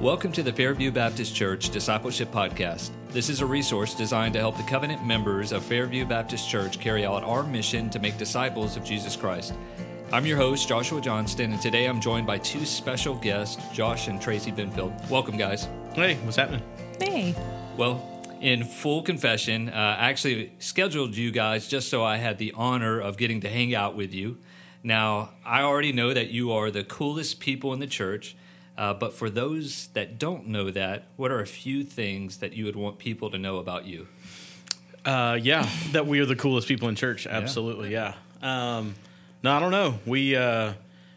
Welcome to the Fairview Baptist Church Discipleship Podcast. This is a resource designed to help the covenant members of Fairview Baptist Church carry out our mission to make disciples of Jesus Christ. I'm your host, Joshua Johnston, and today I'm joined by two special guests, Josh and Tracy Benfield. Welcome, guys. Hey, what's happening? Hey. Well, in full confession, uh, I actually scheduled you guys just so I had the honor of getting to hang out with you. Now, I already know that you are the coolest people in the church, uh, but for those that don't know that, what are a few things that you would want people to know about you? Uh, yeah, that we are the coolest people in church. Absolutely, yeah. Um, no, I don't know. We uh,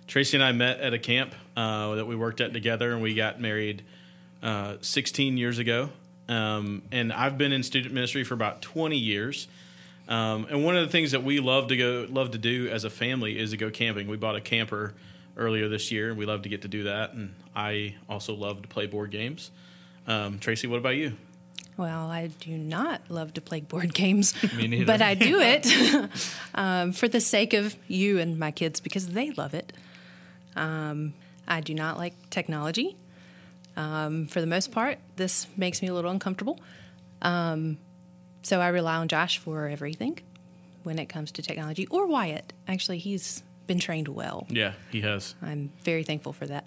Tracy and I met at a camp uh, that we worked at together, and we got married uh, 16 years ago. Um, and I've been in student ministry for about 20 years. Um, and one of the things that we love to go love to do as a family is to go camping. We bought a camper earlier this year, and we love to get to do that. And I also love to play board games. Um, Tracy, what about you? Well, I do not love to play board games, Me neither. but I do it um, for the sake of you and my kids because they love it. Um, I do not like technology. Um, for the most part, this makes me a little uncomfortable. Um, so I rely on Josh for everything when it comes to technology, or Wyatt. Actually, he's been trained well. Yeah, he has I'm very thankful for that.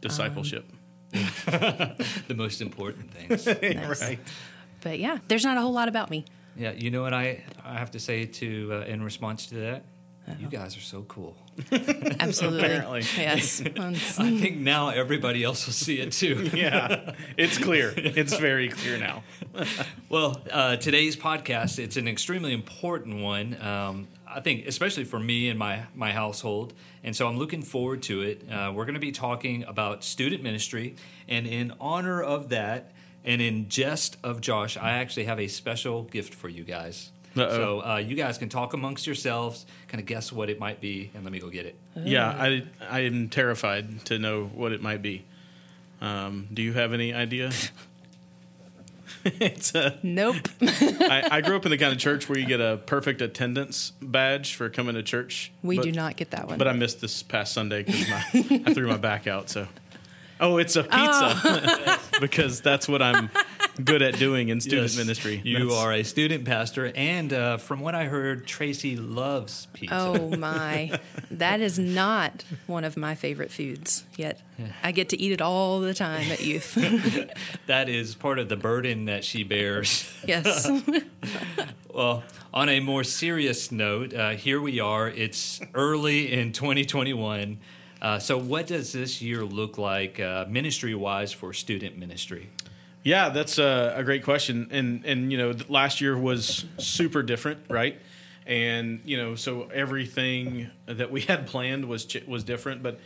discipleship. The most important things. Nice. right. But yeah, there's not a whole lot about me. yeah, you know what I, I have to say to uh, in response to that? You guys are so cool. Absolutely. Apparently. Yes. I think now everybody else will see it too. Yeah, it's clear. It's very clear now. Well, uh, today's podcast, it's an extremely important one. Um, I think, especially for me and my, my household. And so I'm looking forward to it. Uh, we're going to be talking about student ministry. And in honor of that, and in jest of Josh, I actually have a special gift for you guys. Uh-oh. So uh, you guys can talk amongst yourselves, kind of guess what it might be, and let me go get it. Yeah, I I am terrified to know what it might be. Um, do you have any idea? it's a, Nope. I, I grew up in the kind of church where you get a perfect attendance badge for coming to church. We but- do not get that one. But I missed this past Sunday because I threw my back out. So, oh, it's a pizza Oh. because that's what I'm good at doing in student Yes, ministry. You That's- are a student pastor, and uh, from what I heard, Tracy loves pizza. oh my. That is not one of my favorite foods yet. I get to eat it all the time at youth. That is part of the burden that she bears. yes. Well, on a more serious note, uh, here we are. It's early in 2021. Uh, so, what does this year look like uh, ministry wise for student ministry? Yeah, that's a, a great question. And and you know, last year was super different, right? And you know, so everything that we had planned was was different. But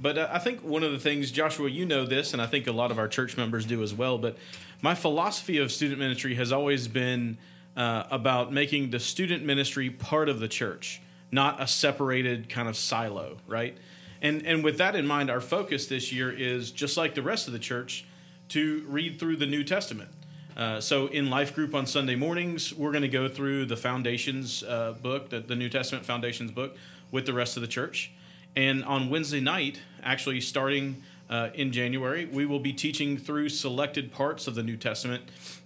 but uh, I think one of the things, Joshua, you know this, and I think a lot of our church members do as well. But my philosophy of student ministry has always been uh, about making the student ministry part of the church, not a separated kind of silo, right? And and with that in mind, our focus this year is just like the rest of the church to read through the New Testament. Uh, so in life group on Sunday mornings, we're going to go through the Foundations uh, book, the, the New Testament Foundations book, with the rest of the church. And on Wednesday night, actually starting uh, in January, we will be teaching through selected parts of the New Testament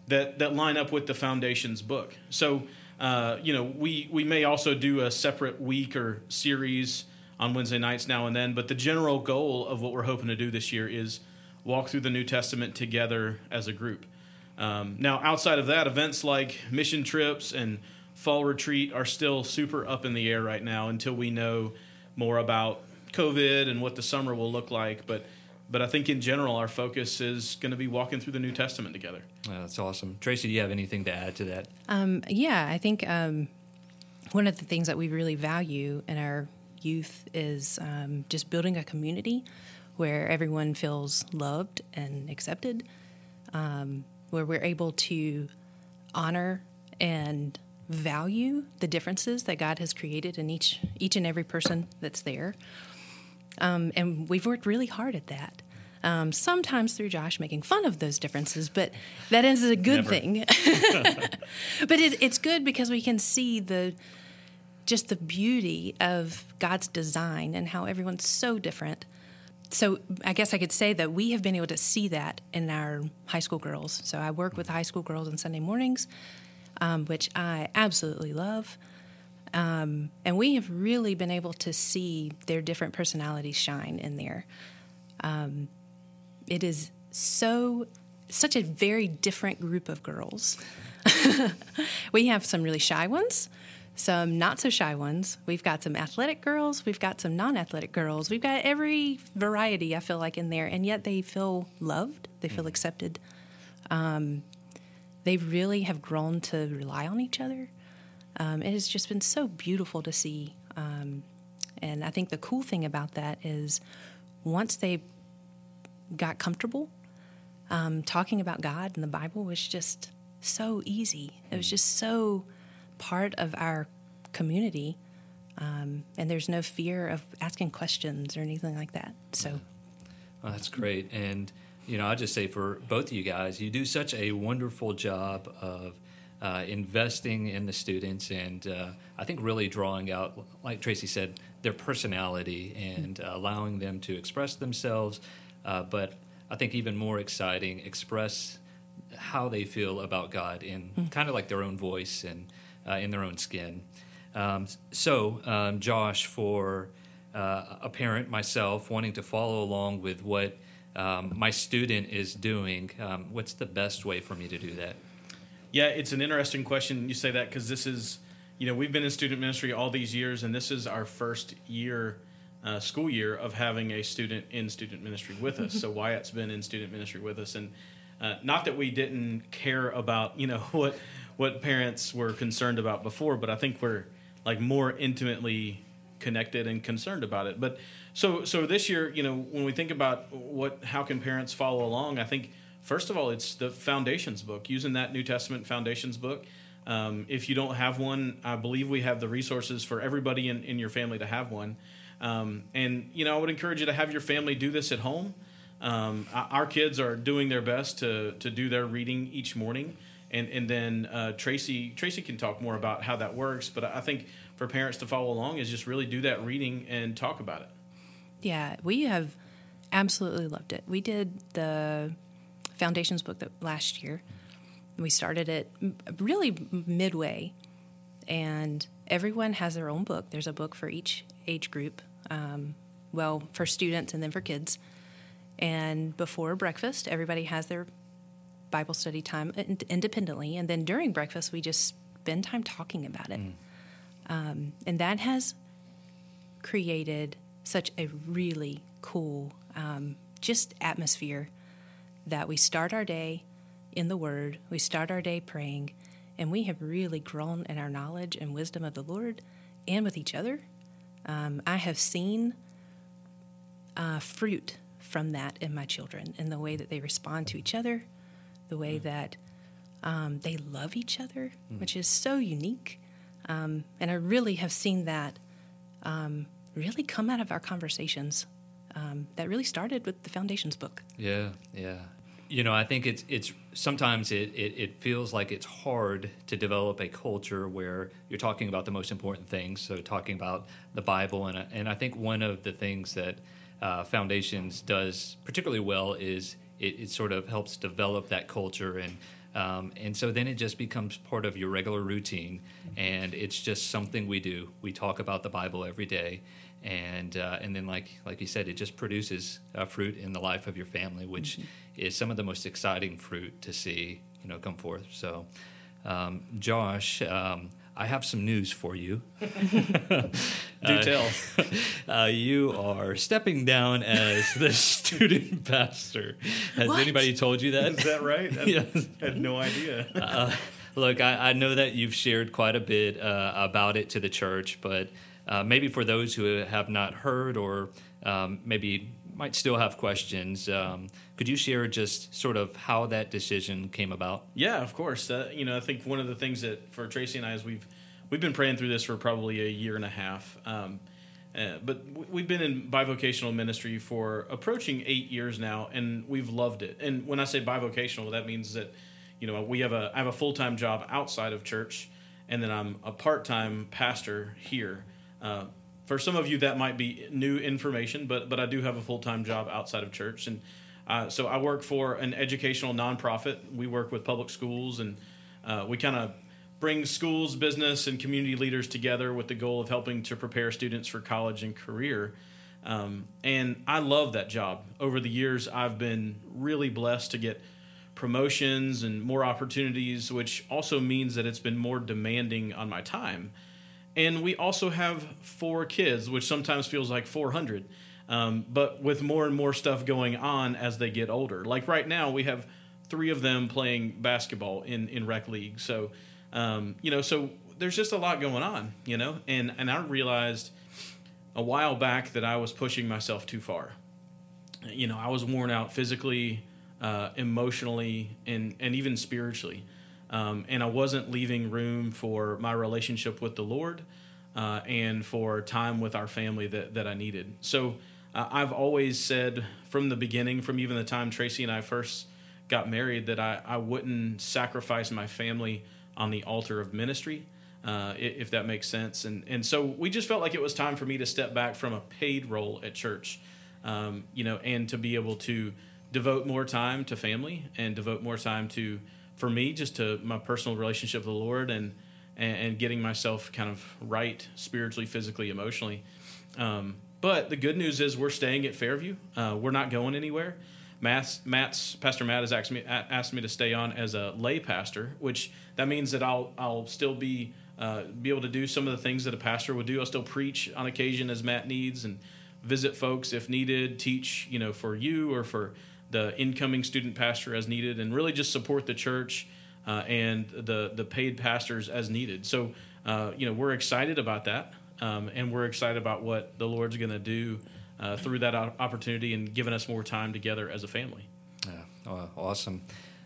that that line up with the Foundations book. So uh, you know, we we may also do a separate week or series on Wednesday nights now and then, but the general goal of what we're hoping to do this year is walk through the New Testament together as a group. Um, now, outside of that, events like mission trips and fall retreat are still super up in the air right now until we know more about COVID and what the summer will look like. But but I think in general, our focus is going to be walking through the New Testament together. That's awesome. Tracy, do you have anything to add to that? Um, yeah, I think um, one of the things that we really value in our youth is um, just building a community where everyone feels loved and accepted, um, where we're able to honor and value the differences that God has created in each each and every person that's there. Um, and we've worked really hard at that. Um, sometimes through Josh making fun of those differences, but that is a good Never. thing. but it, it's good because we can see the just the beauty of God's design and how everyone's so different, so I guess I could say that we have been able to see that in our high school girls. So I work with high school girls on Sunday mornings, um, which I absolutely love. Um, and we have really been able to see their different personalities shine in there. Um, it is so such a very different group of girls. we have some really shy ones some not so shy ones. We've got some athletic girls, we've got some non athletic girls, we've got every variety, I feel like, in there, and yet they feel loved, they feel mm. accepted. Um, they really have grown to rely on each other. Um, it has just been so beautiful to see. Um, and I think the cool thing about that is once they got comfortable, um, talking about God and the Bible was just so easy. It was just so part of our community. Um, and there's no fear of asking questions or anything like that. So, well, that's great. And you know, I just say for both of you guys, you do such a wonderful job of uh, investing in the students, and uh, I think really drawing out, like Tracy said, their personality and uh, allowing them to express themselves. Uh, but I think even more exciting, express how they feel about God in mm. kind of like their own voice and uh, in their own skin. Um, so, um, Josh, for uh, a parent, myself, wanting to follow along with what um, my student is doing, um, what's the best way for me to do that? Yeah, it's an interesting question you say that because this is, you know, we've been in student ministry all these years, and this is our first year, uh, school year, of having a student in student ministry with us. so Wyatt's been in student ministry with us, and uh, not that we didn't care about, you know, what what parents were concerned about before, but I think we're like more intimately connected and concerned about it. But so so this year, you know, when we think about what how can parents follow along, I think first of all it's the foundations book, using that New Testament foundations book. Um, if you don't have one, I believe we have the resources for everybody in, in your family to have one. Um, and you know, I would encourage you to have your family do this at home. Um, our kids are doing their best to to do their reading each morning and and then uh, Tracy Tracy can talk more about how that works. But I think for parents to follow along is just really do that reading and talk about it. Yeah, we have absolutely loved it. We did the foundations book that last year. We started it really midway, and everyone has their own book. There's a book for each age group. Um, well, for students and then for kids. And before breakfast, everybody has their Bible study time independently, and then during breakfast we just spend time talking about it, mm. um, and that has created such a really cool um, just atmosphere that we start our day in the Word, we start our day praying, and we have really grown in our knowledge and wisdom of the Lord and with each other. Um, I have seen uh, fruit from that in my children in the way that they respond to each other, the way mm. that um, they love each other, mm. which is so unique. Um, and I really have seen that um, really come out of our conversations um, that really started with the Foundations book. Yeah, yeah. You know, I think it's it's sometimes it, it, it, feels like it's hard to develop a culture where you're talking about the most important things. So talking about the Bible, and and I think one of the things that uh, Foundations does particularly well is it, it sort of helps develop that culture. And um, and so then it just becomes part of your regular routine. And it's just something we do. We talk about the bible every day. And uh, and then like like you said it just produces fruit in the life of your family which mm-hmm. is some of the most exciting fruit to see you know come forth. So um, josh um, I have some news for you. Do uh, tell. Uh, you are stepping down as the student pastor. Has what? anybody told you that? Is that right? I yes. had no idea. Uh, look, I, I, know that you've shared quite a bit uh, about it to the church, but uh, maybe for those who have not heard or um, maybe might still have questions. Um, could you share just sort of how that decision came about? Yeah, of course. Uh, you know, I think one of the things that for Tracy and I is we've we've been praying through this for probably a year and a half. Um, uh, but we've been in bivocational ministry for approaching eight years now, and we've loved it. And when I say bivocational, that means that you know we have a I have a full time job outside of church, and then I'm a part time pastor here. Uh, for some of you that might be new information, but but I do have a full time job outside of church, and uh, so I work for an educational nonprofit. We work with public schools, and uh, we kind of bring schools, business, and community leaders together with the goal of helping to prepare students for college and career. Um, and I love that job. Over the years, I've been really blessed to get promotions and more opportunities, which also means that it's been more demanding on my time. And we also have four kids, which sometimes feels like 400, um, but with more and more stuff going on as they get older. Like right now, we have three of them playing basketball in, in rec league. So, um, you know, so there's just a lot going on, you know, and, and I realized a while back that I was pushing myself too far. You know, I was worn out physically, uh, emotionally, and, and even spiritually. Um, and I wasn't leaving room for my relationship with the Lord uh, and for time with our family that, that I needed. So uh, I've always said from the beginning, from even the time Tracy and I first got married, that I, I wouldn't sacrifice my family on the altar of ministry. Uh, if that makes sense. And and so we just felt like it was time for me to step back from a paid role at church, um, you know, and to be able to devote more time to family and devote more time to, for me, just to my personal relationship with the Lord and and, and getting myself kind of right spiritually, physically, emotionally. Um, but the good news is we're staying at Fairview. Uh, we're not going anywhere. Matt's, Matt's Pastor Matt has asked me asked me to stay on as a lay pastor, which that means that I'll I'll still be uh, be able to do some of the things that a pastor would do. I'll still preach on occasion as Matt needs and visit folks if needed, teach, you know, for you or for the incoming student pastor as needed, and really just support the church uh, and the the paid pastors as needed. So, uh, you know, we're excited about that, um, and we're excited about what the Lord's going to do uh, through that opportunity and giving us more time together as a family. Yeah, awesome.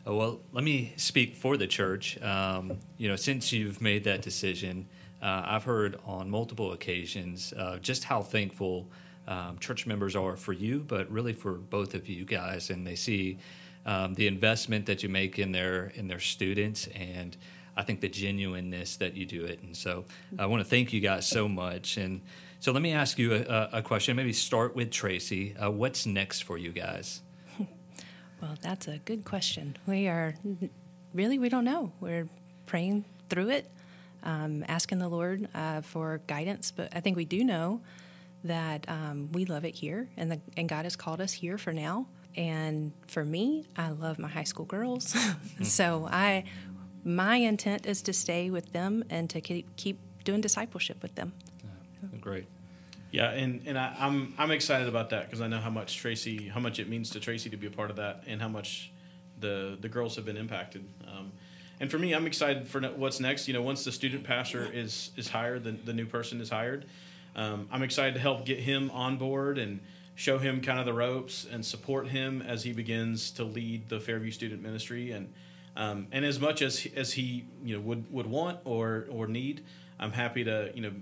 Uh, well, let me speak for the church. Um, you know, since you've made that decision, uh, I've heard on multiple occasions uh, just how thankful um, church members are for you, but really for both of you guys, and they see um, the investment that you make in their in their students, and I think the genuineness that you do it. And so, I want to thank you guys so much. And so, let me ask you a, a question. Maybe start with Tracy. Uh, what's next for you guys? Well, that's a good question. We are really, we don't know. We're praying through it, um, asking the Lord uh, for guidance. But I think we do know that um, we love it here, and, the, and God has called us here for now. And for me, I love my high school girls. so I, my intent is to stay with them and to keep, keep doing discipleship with them. Yeah, great. Yeah, and, and I, am I'm, I'm excited about that because I know how much Tracy, how much it means to Tracy to be a part of that, and how much the the girls have been impacted. Um, and for me, I'm excited for what's next. You know, once the student pastor is is hired, the, the new person is hired. Um, I'm excited to help get him on board and show him kind of the ropes and support him as he begins to lead the Fairview Student Ministry. And um, and as much as as he you know would would want or or need, I'm happy to you know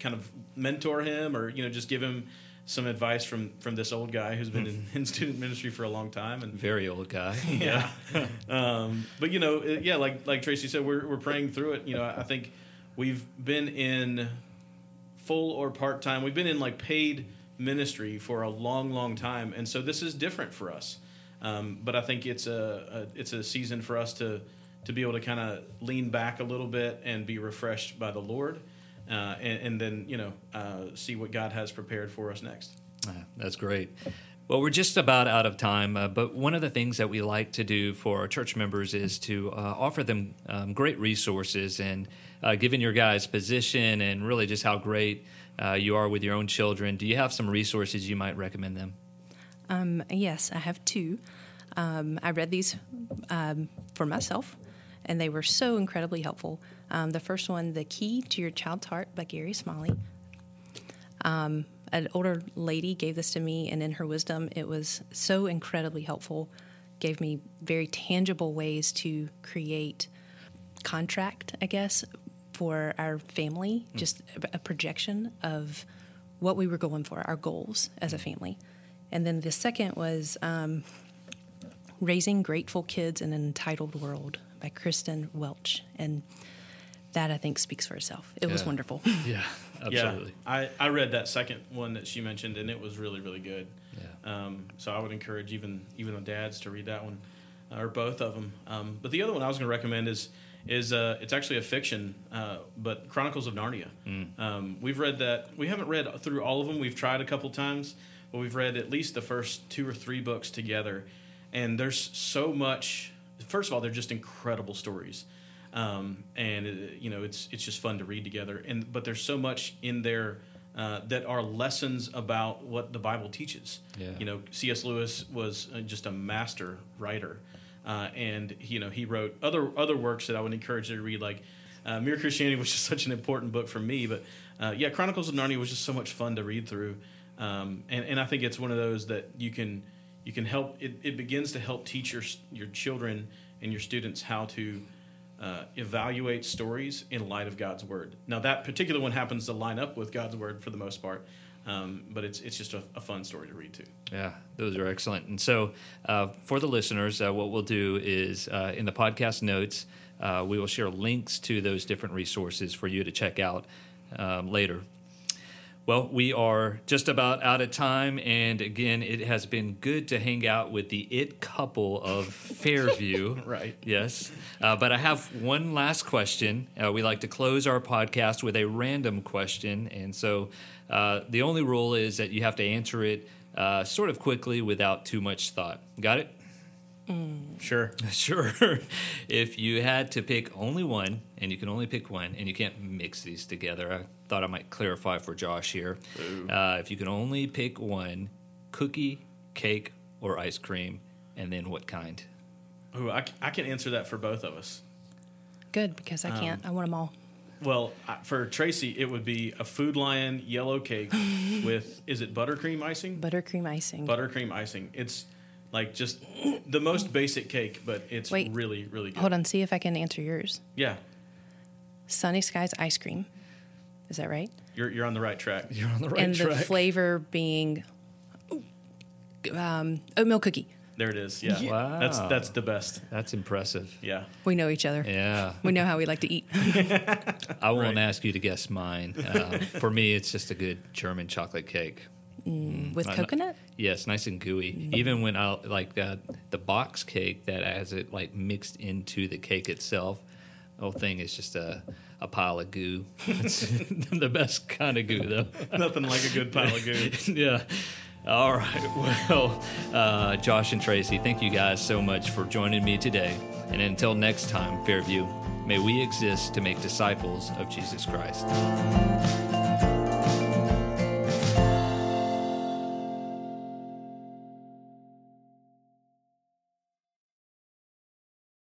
kind of mentor him or you know just give him some advice from from this old guy who's been in, in student ministry for a long time and very old guy. Yeah. Um, but you know yeah like like tracy said we're, we're praying through it. You know i think we've been in full or part-time. We've been in like paid ministry for a long long time. And so this is different for us um, but i think it's a, a it's a season for us to to be able to kind of lean back a little bit and be refreshed by the lord uh, and, and, then you know uh, see what God has prepared for us next. that's great. Well, we're just about out of time, uh, but one of the things that we like to do for our church members is to uh, offer them um, great resources. And uh, given your guys' position and really just how great uh, you are with your own children, do you have some resources you might recommend them? Um, yes, I have two. Um, I read these um, for myself, and they were so incredibly helpful. Um, the first one, The Key to Your Child's Heart by Gary Smalley. Um, an older lady gave this to me, and in her wisdom, it was so incredibly helpful. Gave me very tangible ways to create contract, I guess, for our family, mm. just a projection of what we were going for, our goals as a family. And then the second was um, Raising Grateful Kids in an Entitled World by Kristen Welch. And that I think speaks for itself. It yeah. was wonderful. Yeah, absolutely. Yeah, I, I read that second one that she mentioned, and it was really really good. Yeah. Um, so I would encourage even even the dads to read that one, uh, or both of them. Um, but the other one I was going to recommend is is uh, it's actually a fiction, uh, but Chronicles of Narnia. Mm. Um, we've read that. We haven't read through all of them. We've tried a couple times, but we've read at least the first two or three books together. And there's so much. First of all, they're just incredible stories, um, and it, you know it's it's just fun to read together. And but there's so much in there. Uh, that are lessons about what the Bible teaches. Yeah. You know, C.S. Lewis was uh, just a master writer, uh, and you know he wrote other other works that I would encourage you to read, like uh, Mere Christianity, which is such an important book for me. But uh, yeah, Chronicles of Narnia was just so much fun to read through, um, and and I think it's one of those that you can you can help. It, it begins to help teach your your children and your students how to uh, evaluate stories in light of God's word. Now that particular one happens to line up with God's word for the most part, um, but it's it's just a, a, fun story to read too. Yeah, those are excellent. And so, uh, for the listeners, uh, what we'll do is uh, in the podcast notes, uh, we will share links to those different resources for you to check out um, later. Well, we are just about out of time, and again, it has been good to hang out with the it couple of Fairview. right. Yes. Uh, but I have one last question. Uh, we like to close our podcast with a random question, and so uh, the only rule is that you have to answer it uh, sort of quickly without too much thought. Got it? Sure. Sure. if you had to pick only one, and you can only pick one, and you can't mix these together, I thought I might clarify for Josh here. Uh, if you can only pick one, cookie, cake, or ice cream, and then what kind? Ooh, I, c- I can answer that for both of us. Good because I can't. I want them all. Well, I- for Tracy, it would be a Food Lion yellow cake with is it buttercream icing? Buttercream icing. Buttercream icing. It's like just the most basic cake, but it's Wait. really really good. Hold on, see if I can answer yours. Yeah, Sunny Skies ice cream. Is that right? you're you're on the right track. You're on the right and track. And the flavor being um, oatmeal cookie. There it is. Yeah. Wow. That's that's the best. That's impressive. Yeah. We know each other. Yeah. We know how we like to eat. I won't Right. ask you to guess mine. Uh, for me, it's just a good German chocolate cake. With I know- coconut? Yes, nice and gooey. Even when I like uh, the box cake that has it like mixed into the cake itself, the whole thing is just a, a pile of goo. It's the best kind of goo, though. Nothing like a good pile of goo. yeah. All right. Well, uh, Josh and Tracy, thank you guys so much for joining me today. And until next time, Fairview, may we exist to make disciples of Jesus Christ.